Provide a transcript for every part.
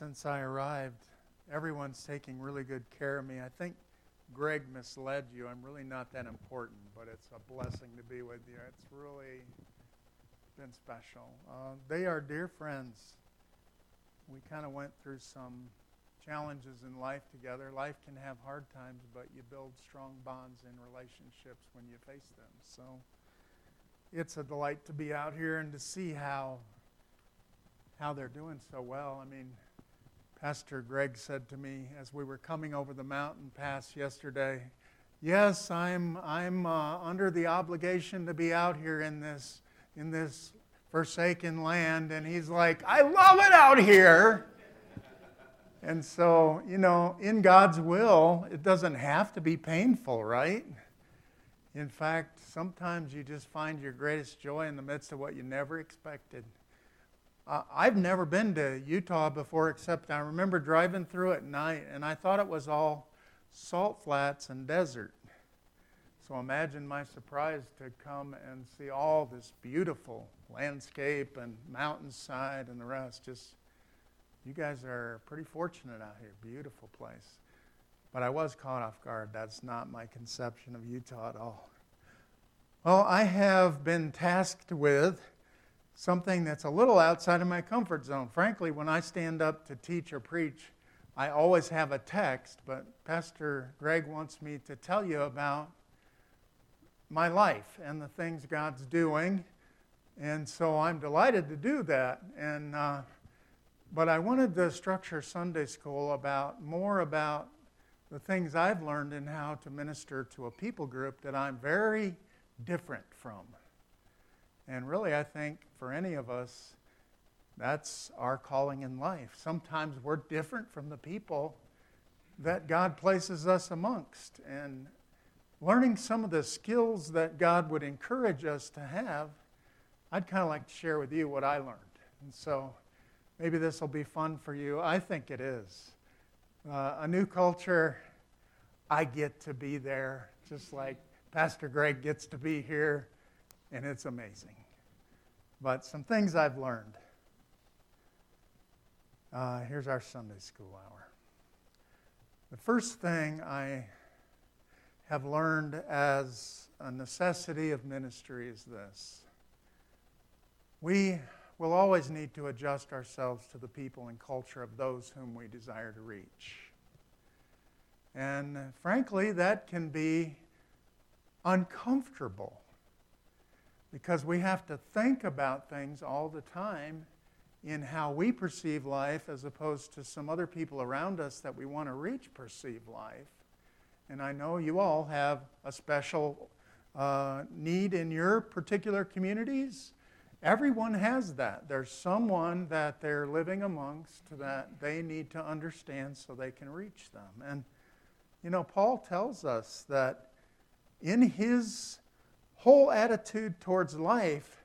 since I arrived. Everyone's taking really good care of me. I think Greg misled you. I'm really not that important, but it's a blessing to be with you. It's really been special. Uh, they are dear friends. We kind of went through some challenges in life together. Life can have hard times, but you build strong bonds in relationships when you face them. So it's a delight to be out here and to see how how they're doing so well. I mean, Pastor Greg said to me as we were coming over the mountain pass yesterday, "Yes, I'm I'm uh, under the obligation to be out here in this in this forsaken land." And he's like, "I love it out here." and so, you know, in God's will, it doesn't have to be painful, right? In fact, sometimes you just find your greatest joy in the midst of what you never expected. Uh, I've never been to Utah before, except I remember driving through at night, and I thought it was all salt flats and desert. So imagine my surprise to come and see all this beautiful landscape and mountainside and the rest. Just, you guys are pretty fortunate out here. Beautiful place. But I was caught off guard. That's not my conception of Utah at all. Well, I have been tasked with something that's a little outside of my comfort zone. Frankly, when I stand up to teach or preach, I always have a text, but Pastor Greg wants me to tell you about my life and the things God's doing. And so I'm delighted to do that. And, uh, but I wanted to structure Sunday school about more about the things I've learned in how to minister to a people group that I'm very different from. And really, I think for any of us, that's our calling in life. Sometimes we're different from the people that God places us amongst. And learning some of the skills that God would encourage us to have, I'd kind of like to share with you what I learned. And so maybe this will be fun for you. I think it is. Uh, a new culture, I get to be there, just like Pastor Greg gets to be here, and it's amazing but some things I've learned. Uh, here's our Sunday school hour. The first thing I have learned as a necessity of ministry is this we will always need to adjust ourselves to the people and culture of those whom we desire to reach. And frankly, that can be uncomfortable because we have to think about things all the time in how we perceive life as opposed to some other people around us that we want to reach perceive life. And I know you all have a special uh, need in your particular communities. Everyone has that. There's someone that they're living amongst that they need to understand so they can reach them. And, you know, Paul tells us that in his whole attitude towards life,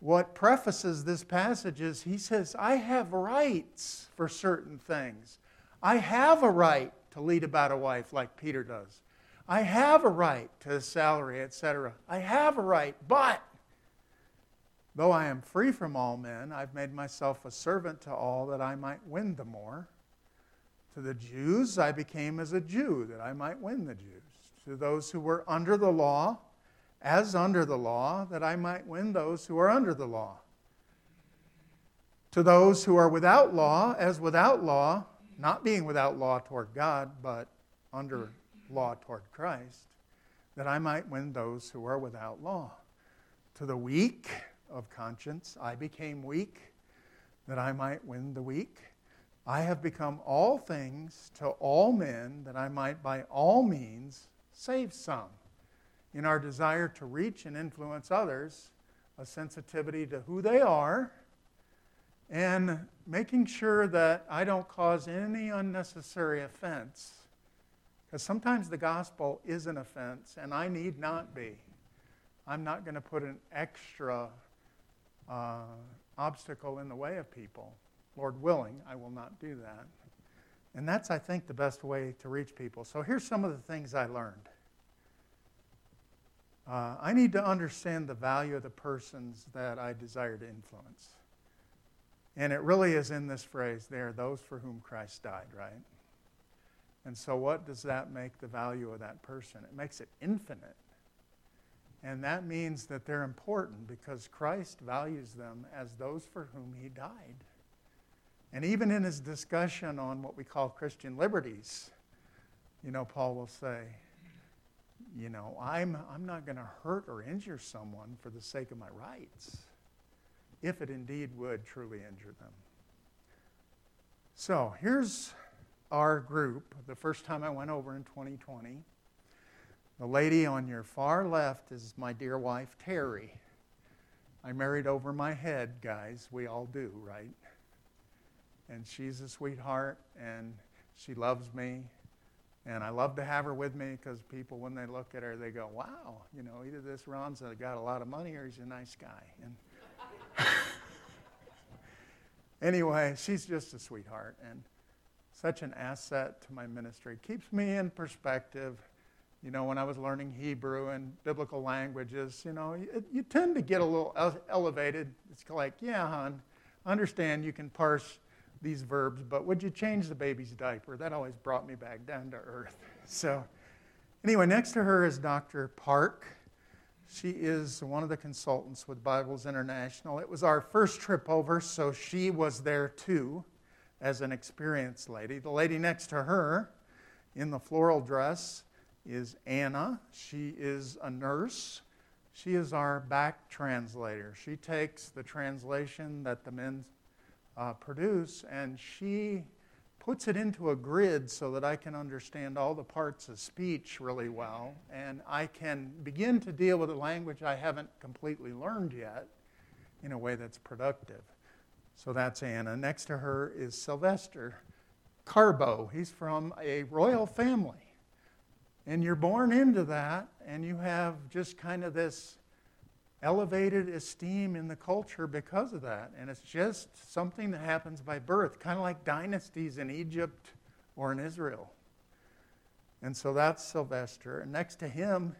what prefaces this passage is he says, I have rights for certain things. I have a right to lead about a wife like Peter does. I have a right to a salary, etc. I have a right, but though I am free from all men, I've made myself a servant to all that I might win the more. To the Jews, I became as a Jew that I might win the Jews. To those who were under the law, as under the law, that I might win those who are under the law. To those who are without law, as without law, not being without law toward God, but under law toward Christ, that I might win those who are without law. To the weak of conscience, I became weak, that I might win the weak. I have become all things to all men, that I might by all means save some in our desire to reach and influence others, a sensitivity to who they are, and making sure that I don't cause any unnecessary offense. Because sometimes the gospel is an offense, and I need not be. I'm not going to put an extra uh, obstacle in the way of people. Lord willing, I will not do that. And that's, I think, the best way to reach people. So here's some of the things I learned. Uh, I need to understand the value of the persons that I desire to influence. And it really is in this phrase, they are those for whom Christ died, right? And so, what does that make the value of that person? It makes it infinite. And that means that they're important because Christ values them as those for whom he died. And even in his discussion on what we call Christian liberties, you know, Paul will say, you know, I'm, I'm not going to hurt or injure someone for the sake of my rights, if it indeed would truly injure them. So here's our group the first time I went over in 2020. The lady on your far left is my dear wife, Terry. I married over my head, guys. We all do, right? And she's a sweetheart, and she loves me. And I love to have her with me because people, when they look at her, they go, wow, you know, either this Ron's uh, got a lot of money or he's a nice guy. And anyway, she's just a sweetheart and such an asset to my ministry. Keeps me in perspective you know, when I was learning Hebrew and biblical languages, you know, you, you tend to get a little elevated. It's like, yeah, hon, understand you can parse these verbs, but would you change the baby's diaper? That always brought me back down to earth. So, anyway, next to her is Dr. Park. She is one of the consultants with Bibles International. It was our first trip over, so she was there too as an experienced lady. The lady next to her in the floral dress is Anna. She is a nurse. She is our back translator. She takes the translation that the men uh, produce and she puts it into a grid so that I can understand all the parts of speech really well and I can begin to deal with a language I haven't completely learned yet in a way that's productive. So that's Anna. Next to her is Sylvester Carbo. He's from a royal family. And you're born into that, and you have just kind of this elevated esteem in the culture because of that. And it's just something that happens by birth, kind of like dynasties in Egypt or in Israel. And so that's Sylvester. And next to him,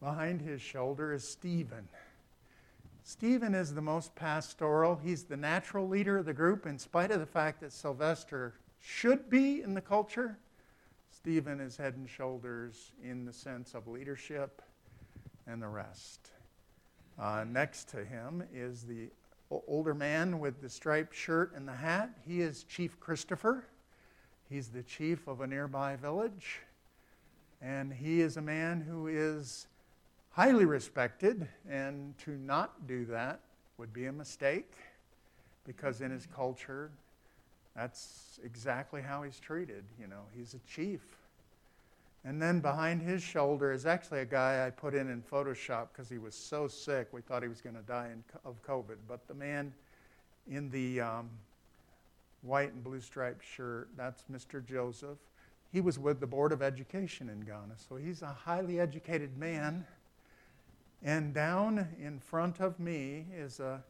behind his shoulder, is Stephen. Stephen is the most pastoral. He's the natural leader of the group, in spite of the fact that Sylvester should be in the culture. Stephen is head and shoulders in the sense of leadership and the rest. Uh, next to him is the older man with the striped shirt and the hat. He is Chief Christopher. He's the chief of a nearby village. And he is a man who is highly respected, and to not do that would be a mistake because in his culture, that's exactly how he's treated. You know, he's a chief. And then behind his shoulder is actually a guy I put in in Photoshop because he was so sick we thought he was going to die in, of COVID. But the man in the um, white and blue striped shirt, that's Mr. Joseph. He was with the Board of Education in Ghana, so he's a highly educated man. And down in front of me is a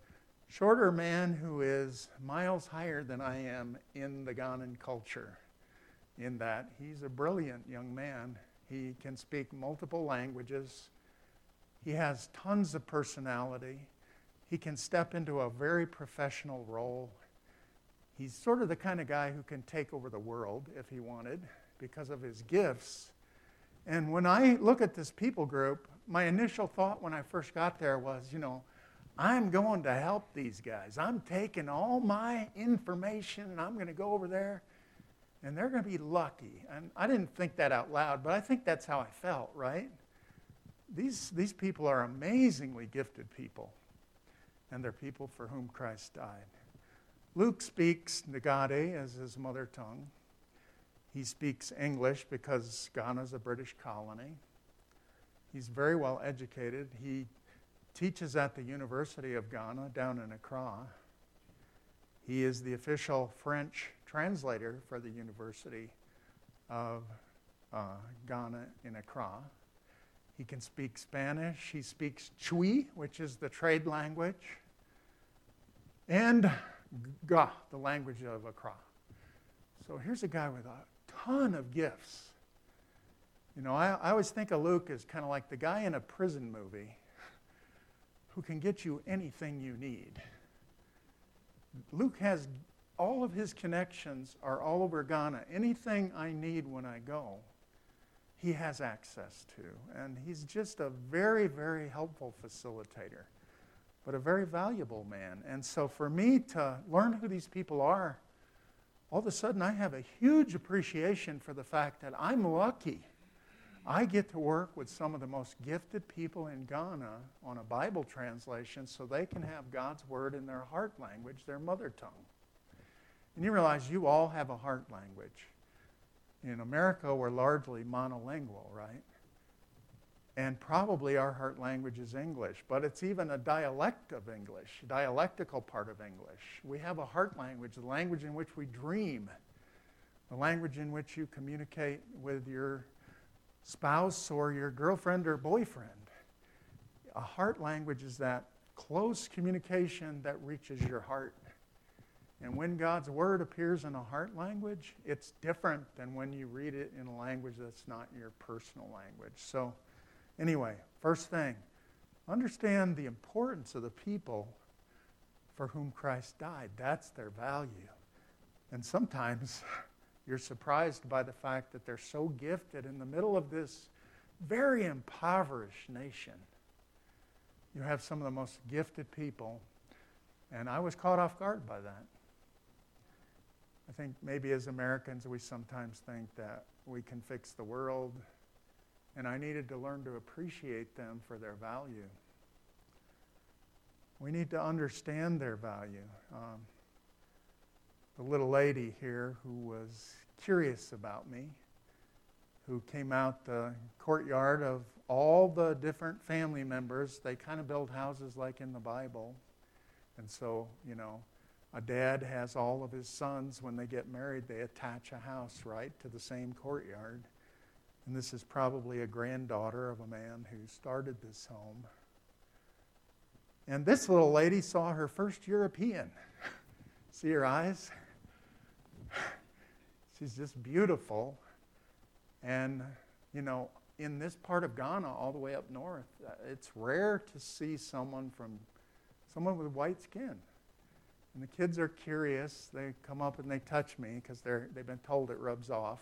shorter man who is miles higher than I am in the Ghanaian culture, in that he's a brilliant young man. He can speak multiple languages. He has tons of personality. He can step into a very professional role. He's sort of the kind of guy who can take over the world if he wanted because of his gifts. And when I look at this people group, my initial thought when I first got there was, you know, I'm going to help these guys. I'm taking all my information and I'm going to go over there and they're going to be lucky. And I didn't think that out loud, but I think that's how I felt, right? These, these people are amazingly gifted people, and they're people for whom Christ died. Luke speaks Ngade as his mother tongue. He speaks English because Ghana is a British colony. He's very well educated. He teaches at the University of Ghana down in Accra. He is the official French translator for the University of uh, Ghana in Accra. He can speak Spanish. He speaks Twi, which is the trade language, and Ga, the language of Accra. So here's a guy with a ton of gifts. You know, I, I always think of Luke as kind of like the guy in a prison movie who can get you anything you need. Luke has all of his connections are all over Ghana. Anything I need when I go, he has access to. And he's just a very, very helpful facilitator, but a very valuable man. And so for me to learn who these people are, all of a sudden I have a huge appreciation for the fact that I'm lucky. I get to work with some of the most gifted people in Ghana on a Bible translation so they can have God's Word in their heart language, their mother tongue. And you realize you all have a heart language. In America, we're largely monolingual, right? And probably our heart language is English, but it's even a dialect of English, dialectical part of English. We have a heart language, the language in which we dream, the language in which you communicate with your spouse or your girlfriend or boyfriend. A heart language is that close communication that reaches your heart. And when God's Word appears in a heart language, it's different than when you read it in a language that's not your personal language. So, anyway, first thing, understand the importance of the people for whom Christ died. That's their value. And sometimes you're surprised by the fact that they're so gifted in the middle of this very impoverished nation. You have some of the most gifted people, and I was caught off guard by that. I think maybe as Americans, we sometimes think that we can fix the world, and I needed to learn to appreciate them for their value. We need to understand their value. Um, the little lady here who was curious about me, who came out the courtyard of all the different family members. They kind of build houses like in the Bible. And so, you know, a dad has all of his sons, when they get married, they attach a house, right, to the same courtyard. And this is probably a granddaughter of a man who started this home. And this little lady saw her first European. See her eyes? She's just beautiful. And, you know, in this part of Ghana, all the way up north, uh, it's rare to see someone from someone with white skin. And the kids are curious. They come up and they touch me because they've been told it rubs off.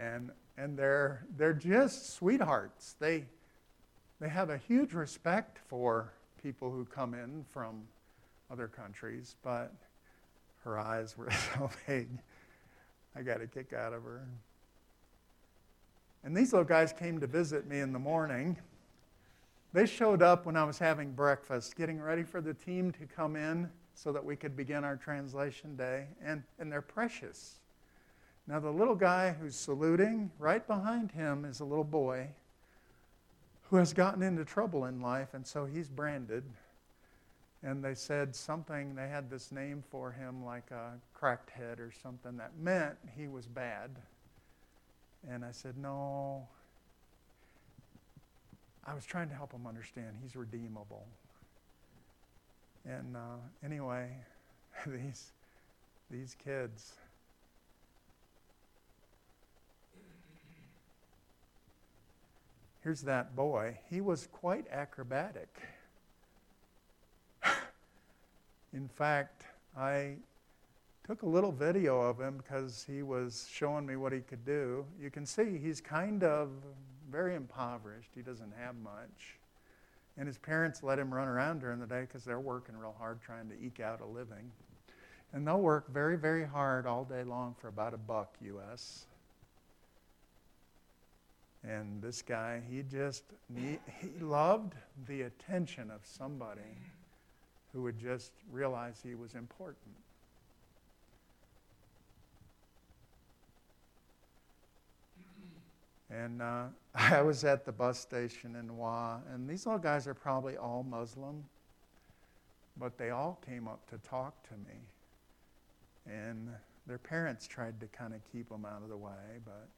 And, and they're, they're just sweethearts. They, they have a huge respect for people who come in from other countries, but her eyes were so big. I got a kick out of her. And these little guys came to visit me in the morning. They showed up when I was having breakfast, getting ready for the team to come in so that we could begin our translation day, and, and they're precious. Now, the little guy who's saluting, right behind him is a little boy who has gotten into trouble in life, and so he's branded. And they said something, they had this name for him like a cracked head or something that meant he was bad. And I said, No, I was trying to help him understand he's redeemable. And uh, anyway, these, these kids, here's that boy. He was quite acrobatic. In fact, I took a little video of him because he was showing me what he could do. You can see he's kind of very impoverished. He doesn't have much. And his parents let him run around during the day because they're working real hard trying to eke out a living. And they'll work very, very hard all day long for about a buck US. And this guy, he just, he, loved the attention of somebody who would just realize he was important. And uh, I was at the bus station in Wa, and these little guys are probably all Muslim, but they all came up to talk to me. And their parents tried to kind of keep them out of the way, but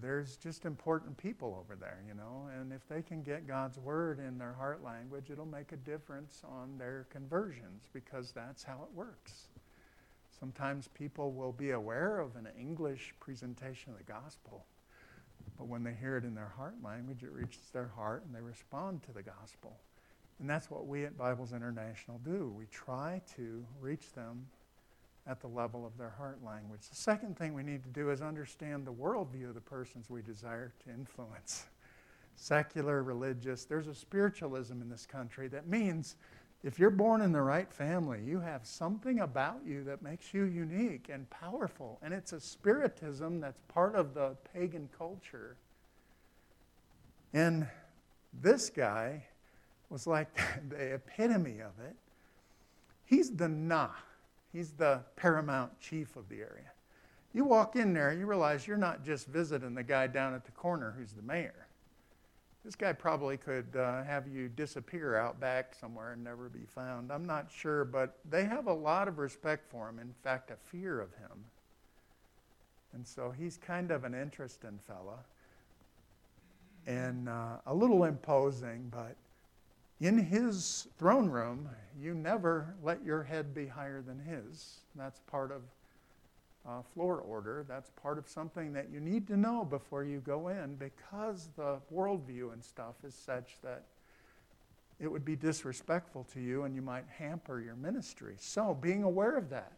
there's just important people over there, you know, and if they can get God's word in their heart language, it'll make a difference on their conversions because that's how it works. Sometimes people will be aware of an English presentation of the gospel, but when they hear it in their heart language, it reaches their heart and they respond to the gospel. And that's what we at Bibles International do. We try to reach them at the level of their heart language. The second thing we need to do is understand the worldview of the persons we desire to influence. Secular, religious, there's a spiritualism in this country that means if you're born in the right family, you have something about you that makes you unique and powerful. And it's a spiritism that's part of the pagan culture. And this guy was like the epitome of it. He's the Na, he's the paramount chief of the area. You walk in there, you realize you're not just visiting the guy down at the corner who's the mayor. This guy probably could uh, have you disappear out back somewhere and never be found. I'm not sure, but they have a lot of respect for him. In fact, a fear of him. And so he's kind of an interesting fella and uh, a little imposing, but in his throne room, you never let your head be higher than his. That's part of uh, floor order. That's part of something that you need to know before you go in because the worldview and stuff is such that it would be disrespectful to you and you might hamper your ministry. So, being aware of that,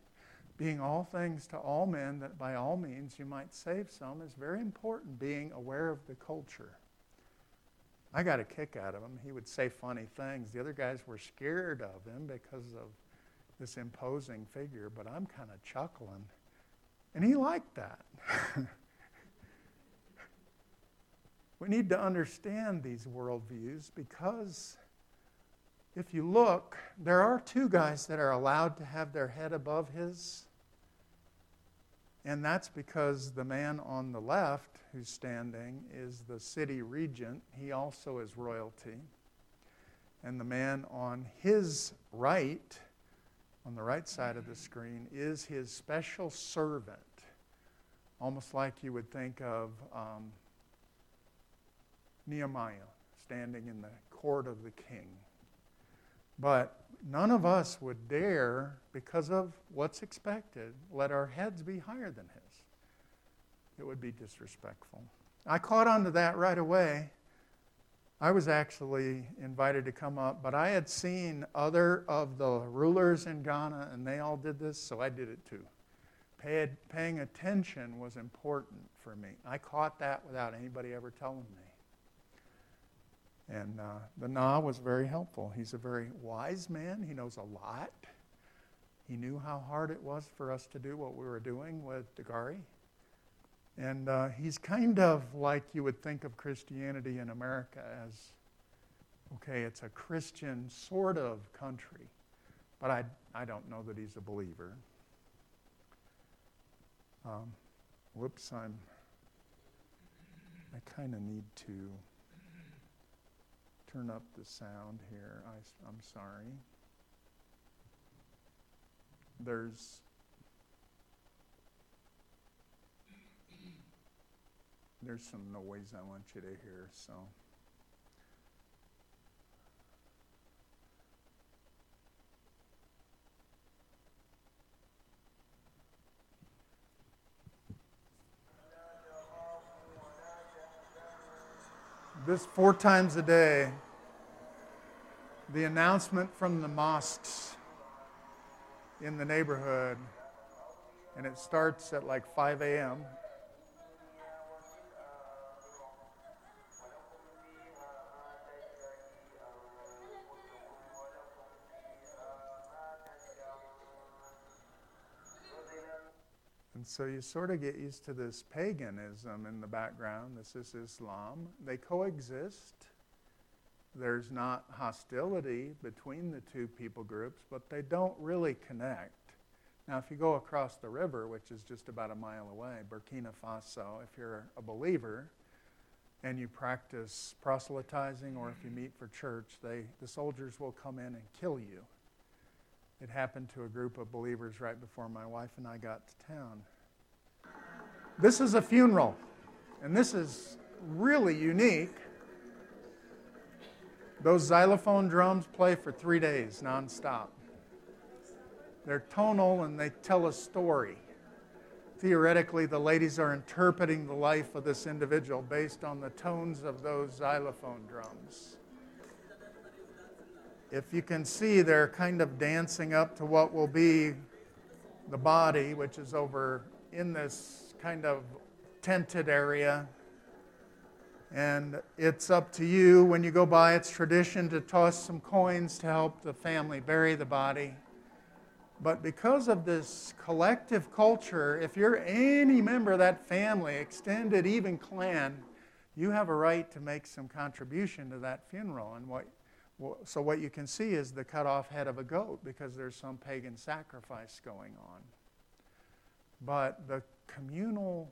being all things to all men, that by all means you might save some, is very important. Being aware of the culture. I got a kick out of him. He would say funny things. The other guys were scared of him because of this imposing figure, but I'm kind of chuckling. And he liked that. we need to understand these worldviews because if you look, there are two guys that are allowed to have their head above his. And that's because the man on the left who's standing is the city regent. He also is royalty. And the man on his right, on the right side of the screen, is his special servant. Almost like you would think of um, Nehemiah standing in the court of the king. But none of us would dare, because of what's expected, let our heads be higher than his. It would be disrespectful. I caught on to that right away. I was actually invited to come up, but I had seen other of the rulers in Ghana, and they all did this, so I did it too. Pay, paying attention was important for me. I caught that without anybody ever telling me. And uh, the Na was very helpful. He's a very wise man. He knows a lot. He knew how hard it was for us to do what we were doing with Dagari. And uh, he's kind of like you would think of Christianity in America as okay, it's a Christian sort of country, but I, I don't know that he's a believer. Um, whoops, I'm, I kind of need to turn up the sound here. I, I'm sorry. There's there's some noise I want you to hear, so. this four times a day, the announcement from the mosques in the neighborhood, and it starts at like 5 a.m. And so you sort of get used to this paganism in the background. This is Islam. They coexist. There's not hostility between the two people groups, but they don't really connect. Now, if you go across the river, which is just about a mile away, Burkina Faso, if you're a believer and you practice proselytizing or if you meet for church, they, the soldiers will come in and kill you. It happened to a group of believers right before my wife and I got to town. This is a funeral, and this is really unique. Those xylophone drums play for three days nonstop. They're tonal and they tell a story. Theoretically, the ladies are interpreting the life of this individual based on the tones of those xylophone drums. If you can see, they're kind of dancing up to what will be the body, which is over in this kind of tented area. And it's up to you when you go by. It's tradition to toss some coins to help the family bury the body. But because of this collective culture, if you're any member of that family, extended, even clan, you have a right to make some contribution to that funeral. And what, so what you can see is the cut off head of a goat because there's some pagan sacrifice going on. But the communal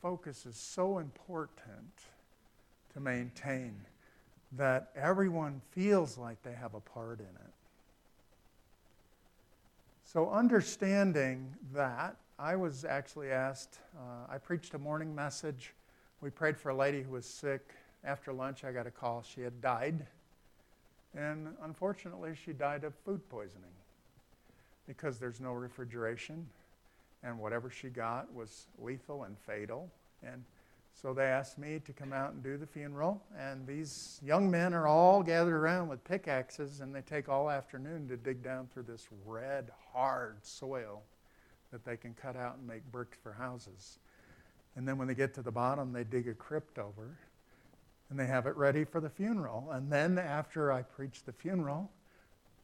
focus is so important to maintain that everyone feels like they have a part in it. So, understanding that, I was actually asked, uh, I preached a morning message. We prayed for a lady who was sick. After lunch, I got a call. She had died. And unfortunately, she died of food poisoning because there's no refrigeration and whatever she got was lethal and fatal. And so they asked me to come out and do the funeral. And these young men are all gathered around with pickaxes, and they take all afternoon to dig down through this red, hard soil that they can cut out and make bricks for houses. And then when they get to the bottom, they dig a crypt over and they have it ready for the funeral. And then after I preach the funeral,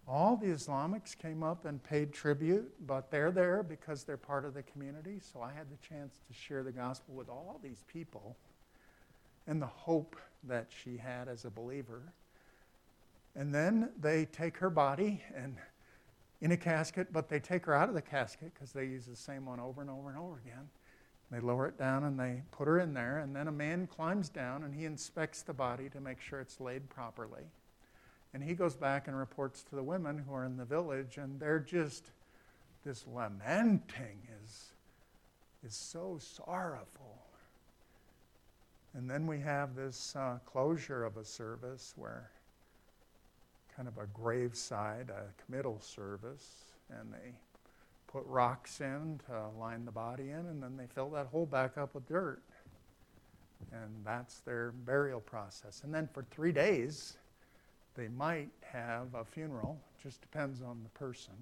all the Islamics came up and paid tribute, but they're there because they're part of the community. So I had the chance to share the gospel with all these people and the hope that she had as a believer. And then they take her body and in a casket, but they take her out of the casket because they use the same one over and over and over again. They lower it down and they put her in there, and then a man climbs down and he inspects the body to make sure it's laid properly. And he goes back and reports to the women who are in the village, and they're just, this lamenting is, is so sorrowful. And then we have this uh, closure of a service where kind of a graveside, a committal service, and they put rocks in to line the body in, and then they fill that hole back up with dirt. And that's their burial process. And then for three days, they might have a funeral, just depends on the person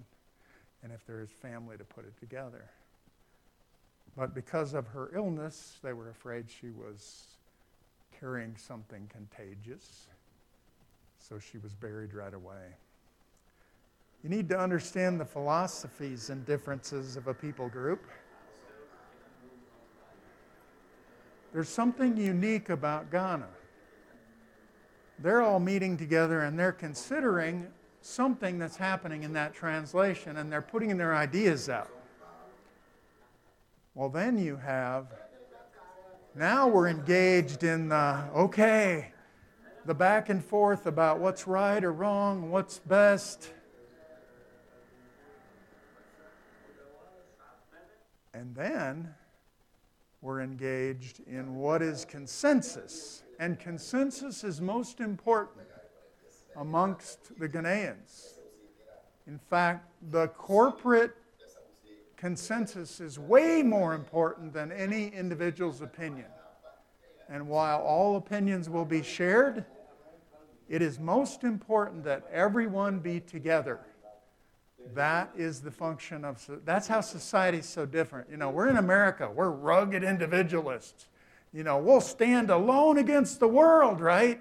and if there is family to put it together. But because of her illness, they were afraid she was carrying something contagious, so she was buried right away. You need to understand the philosophies and differences of a people group. There's something unique about Ghana they're all meeting together and they're considering something that's happening in that translation and they're putting their ideas out. Well, then you have, now we're engaged in the, okay, the back and forth about what's right or wrong, what's best. And then we're engaged in what is consensus and consensus is most important amongst the Ghanaians. In fact, the corporate consensus is way more important than any individual's opinion. And while all opinions will be shared, it is most important that everyone be together. That is the function of, that's how society is so different. You know, we're in America, we're rugged individualists you know, we'll stand alone against the world, right?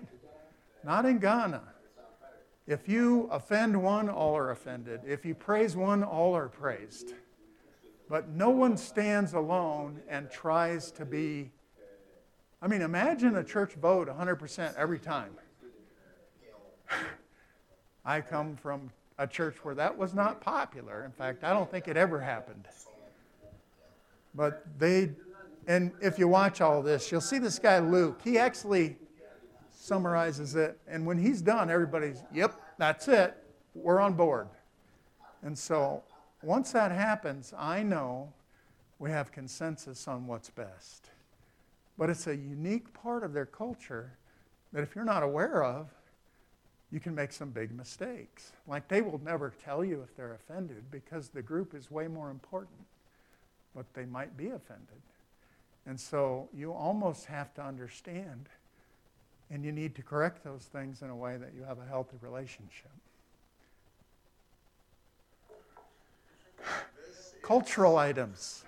Not in Ghana. If you offend one, all are offended. If you praise one, all are praised. But no one stands alone and tries to be. I mean, imagine a church vote 100% every time. I come from a church where that was not popular. In fact, I don't think it ever happened. But they and if you watch all this, you'll see this guy, Luke. He actually summarizes it. And when he's done, everybody's, yep, that's it. We're on board. And so once that happens, I know we have consensus on what's best. But it's a unique part of their culture that if you're not aware of, you can make some big mistakes. Like they will never tell you if they're offended because the group is way more important, but they might be offended. And so you almost have to understand and you need to correct those things in a way that you have a healthy relationship. Cultural items.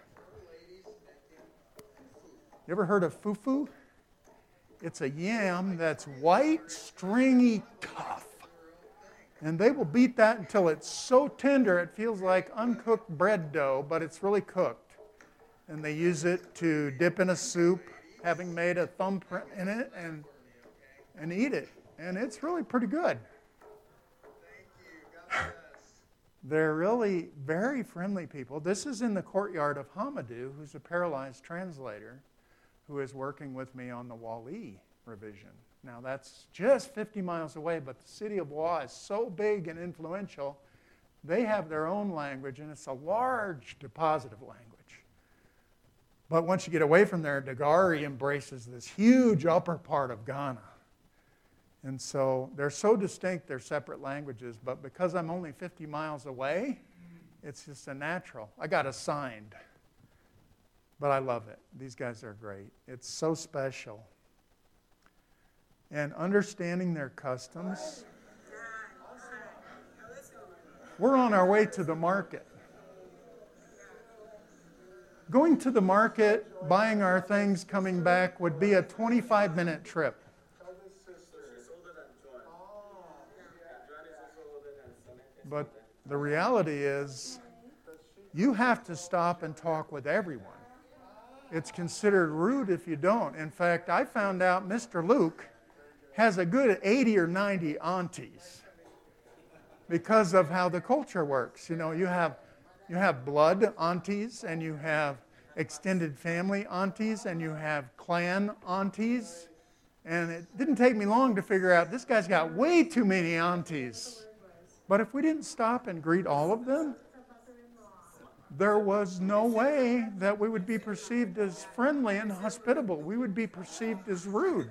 You ever heard of fufu? It's a yam that's white, stringy, tough. And they will beat that until it's so tender it feels like uncooked bread dough, but it's really cooked. And they use it to dip in a soup, having made a thumbprint in it, and, and eat it. And it's really pretty good. They're really very friendly people. This is in the courtyard of Hamadou, who's a paralyzed translator who is working with me on the Wali revision. Now, that's just 50 miles away, but the city of Wa is so big and influential, they have their own language, and it's a large deposit of language. But once you get away from there, Dagari embraces this huge upper part of Ghana. And so they're so distinct, they're separate languages, but because I'm only 50 miles away, it's just a natural. I got assigned. But I love it. These guys are great. It's so special. And understanding their customs. We're on our way to the market. Going to the market, buying our things, coming back would be a 25 minute trip. But the reality is, you have to stop and talk with everyone. It's considered rude if you don't. In fact, I found out Mr. Luke has a good 80 or 90 aunties because of how the culture works. You know, you have, you have blood aunties, and you have extended family aunties, and you have clan aunties. And it didn't take me long to figure out this guy's got way too many aunties. But if we didn't stop and greet all of them, there was no way that we would be perceived as friendly and hospitable. We would be perceived as rude.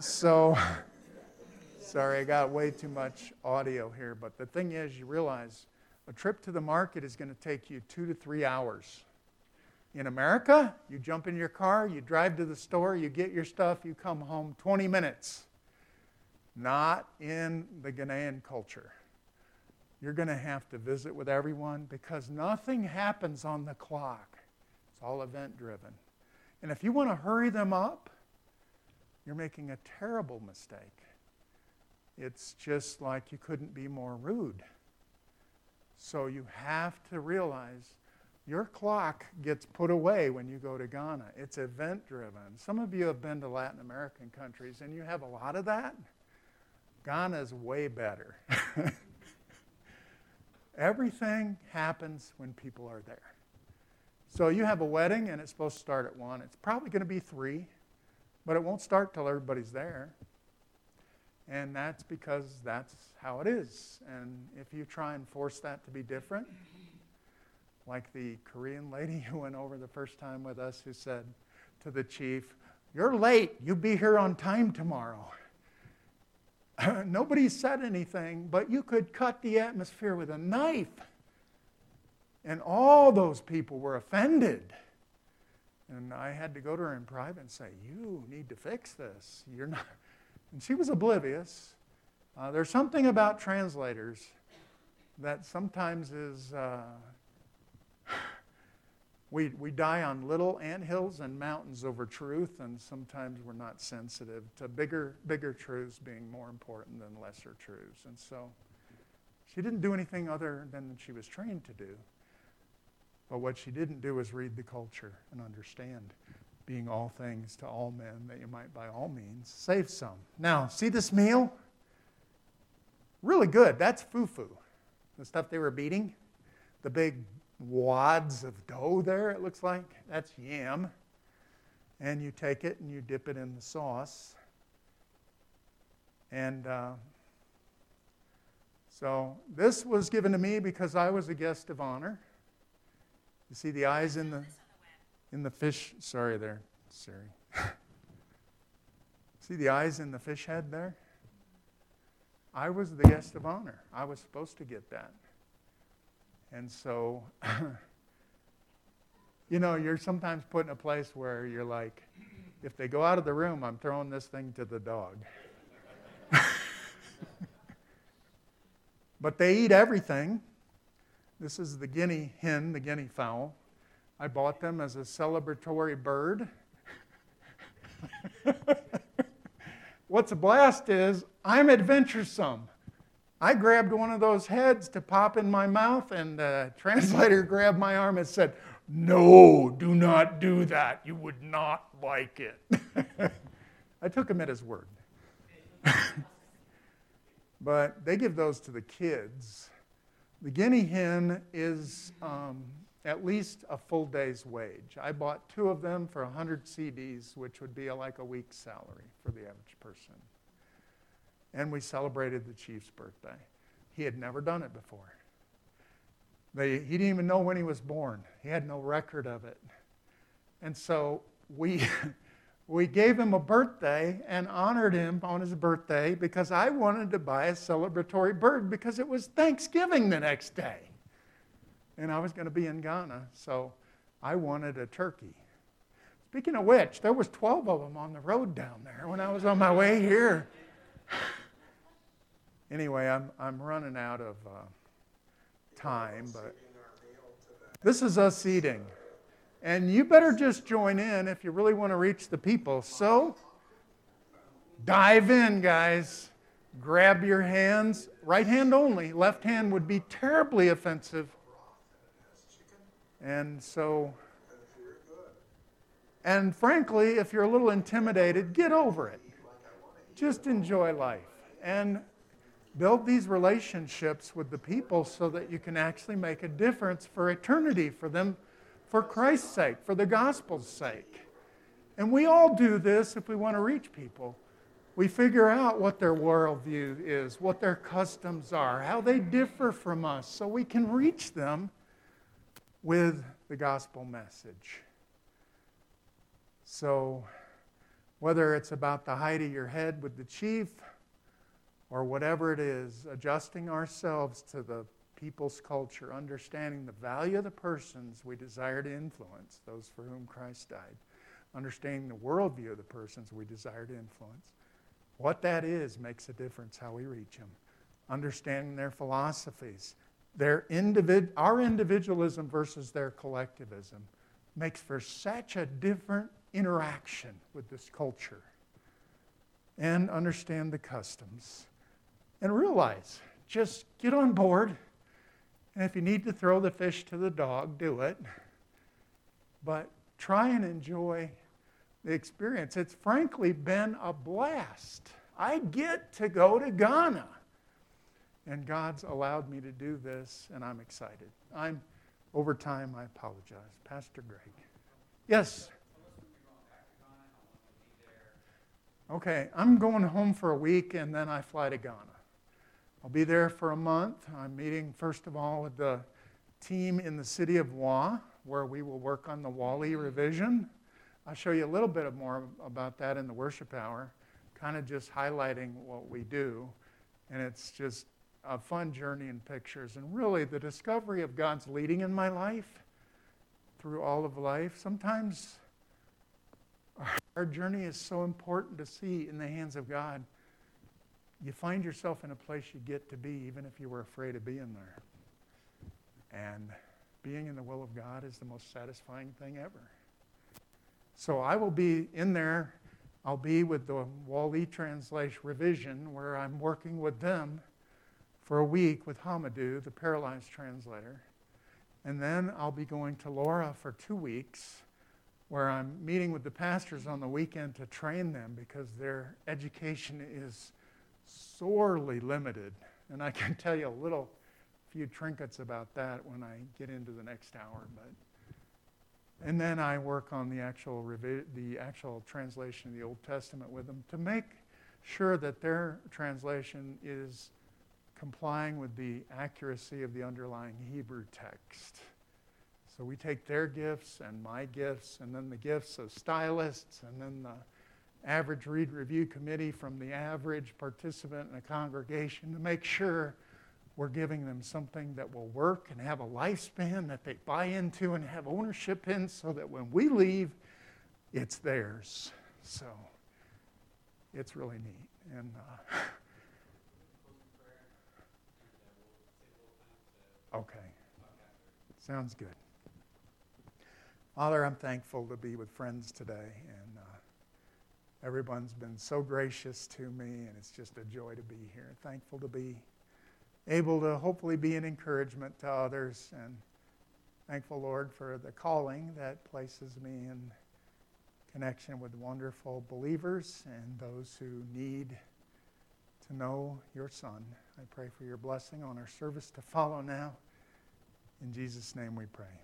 So, sorry, I got way too much audio here. But the thing is, you realize a trip to the market is going to take you two to three hours. In America, you jump in your car, you drive to the store, you get your stuff, you come home 20 minutes not in the Ghanaian culture. You're going to have to visit with everyone because nothing happens on the clock. It's all event driven. And if you want to hurry them up, you're making a terrible mistake. It's just like you couldn't be more rude. So you have to realize your clock gets put away when you go to Ghana. It's event driven. Some of you have been to Latin American countries and you have a lot of that. Ghana's way better. Everything happens when people are there. So you have a wedding and it's supposed to start at 1. It's probably going to be 3, but it won't start till everybody's there. And that's because that's how it is. And if you try and force that to be different, like the Korean lady who went over the first time with us who said to the chief, You're late. You be here on time tomorrow. nobody said anything, but you could cut the atmosphere with a knife. And all those people were offended. And I had to go to her in private and say, You need to fix this. You're not. And she was oblivious. Uh, there's something about translators that sometimes is uh, we, we die on little ant hills and mountains over truth, and sometimes we're not sensitive to bigger, bigger truths being more important than lesser truths. And so she didn't do anything other than she was trained to do. But what she didn't do was read the culture and understand being all things to all men, that you might by all means save some. Now, see this meal? Really good. That's fufu, the stuff they were beating, the big wads of dough there, it looks like. That's yam. And you take it and you dip it in the sauce. And uh, so this was given to me because I was a guest of honor. You see the eyes in the in the fish. Sorry, there, Siri. see the eyes in the fish head there. I was the guest of honor. I was supposed to get that. And so, you know, you're sometimes put in a place where you're like, if they go out of the room, I'm throwing this thing to the dog. But they eat everything. This is the guinea hen, the guinea fowl. I bought them as a celebratory bird. What's a blast is I'm adventuresome. I grabbed one of those heads to pop in my mouth, and the translator grabbed my arm and said, No, do not do that. You would not like it. I took him at his word. but they give those to the kids. The guinea hen is um, at least a full day's wage. I bought two of them for 100 cedis, which would be like a week's salary for the average person. And we celebrated the chief's birthday. He had never done it before. They, he didn't even know when he was born, he had no record of it. And so we. we gave him a birthday and honored him on his birthday because I wanted to buy a celebratory bird because it was Thanksgiving the next day. And I was going to be in Ghana, so I wanted a turkey. Speaking of which, there was 12 of them on the road down there when I was on my way here. Anyway, I'm, I'm running out of uh, time, but this is us eating. And you better just join in if you really want to reach the people. So, dive in, guys. Grab your hands, right hand only. Left hand would be terribly offensive. And so, and frankly, if you're a little intimidated, get over it. Just enjoy life and build these relationships with the people so that you can actually make a difference for eternity for them for Christ's sake, for the gospel's sake. And we all do this if we want to reach people. We figure out what their worldview is, what their customs are, how they differ from us, so we can reach them with the gospel message. So, whether it's about the height of your head with the chief or whatever it is, adjusting ourselves to the people's culture, understanding the value of the persons we desire to influence, those for whom Christ died, understanding the worldview of the persons we desire to influence. What that is makes a difference how we reach them. Understanding their philosophies, their individ- our individualism versus their collectivism makes for such a different interaction with this culture. And understand the customs. And realize, just get on board and if you need to throw the fish to the dog, do it. But try and enjoy the experience. It's frankly been a blast. I get to go to Ghana. And God's allowed me to do this, and I'm excited. I'm over time, I apologize. Pastor Greg. Yes. Okay, I'm going home for a week and then I fly to Ghana. I'll be there for a month. I'm meeting, first of all, with the team in the city of Wa, where we will work on the WALI revision. I'll show you a little bit more about that in the worship hour, kind of just highlighting what we do. And it's just a fun journey in pictures. And really, the discovery of God's leading in my life through all of life. Sometimes our journey is so important to see in the hands of God you find yourself in a place you get to be, even if you were afraid of being there. And being in the will of God is the most satisfying thing ever. So I will be in there. I'll be with the WALI translation revision, where I'm working with them for a week with Hamadou, the paralyzed translator. And then I'll be going to Lawra for two weeks, where I'm meeting with the pastors on the weekend to train them because their education is sorely limited. And I can tell you a little few trinkets about that when I get into the next hour. But and then I work on the actual revi- the actual translation of the Old Testament with them to make sure that their translation is complying with the accuracy of the underlying Hebrew text. So we take their gifts and my gifts, and then the gifts of stylists, and then the average read review committee from the average participant in a congregation to make sure we're giving them something that will work and have a lifespan that they buy into and have ownership in so that when we leave, it's theirs. So it's really neat. And uh, Okay. Sounds good. Father, I'm thankful to be with friends today, and everyone's been so gracious to me, and it's just a joy to be here. Thankful to be able to hopefully be an encouragement to others, and thankful, Lord, for the calling that places me in connection with wonderful believers and those who need to know your Son. I pray for your blessing on our service to follow now. In Jesus' name we pray.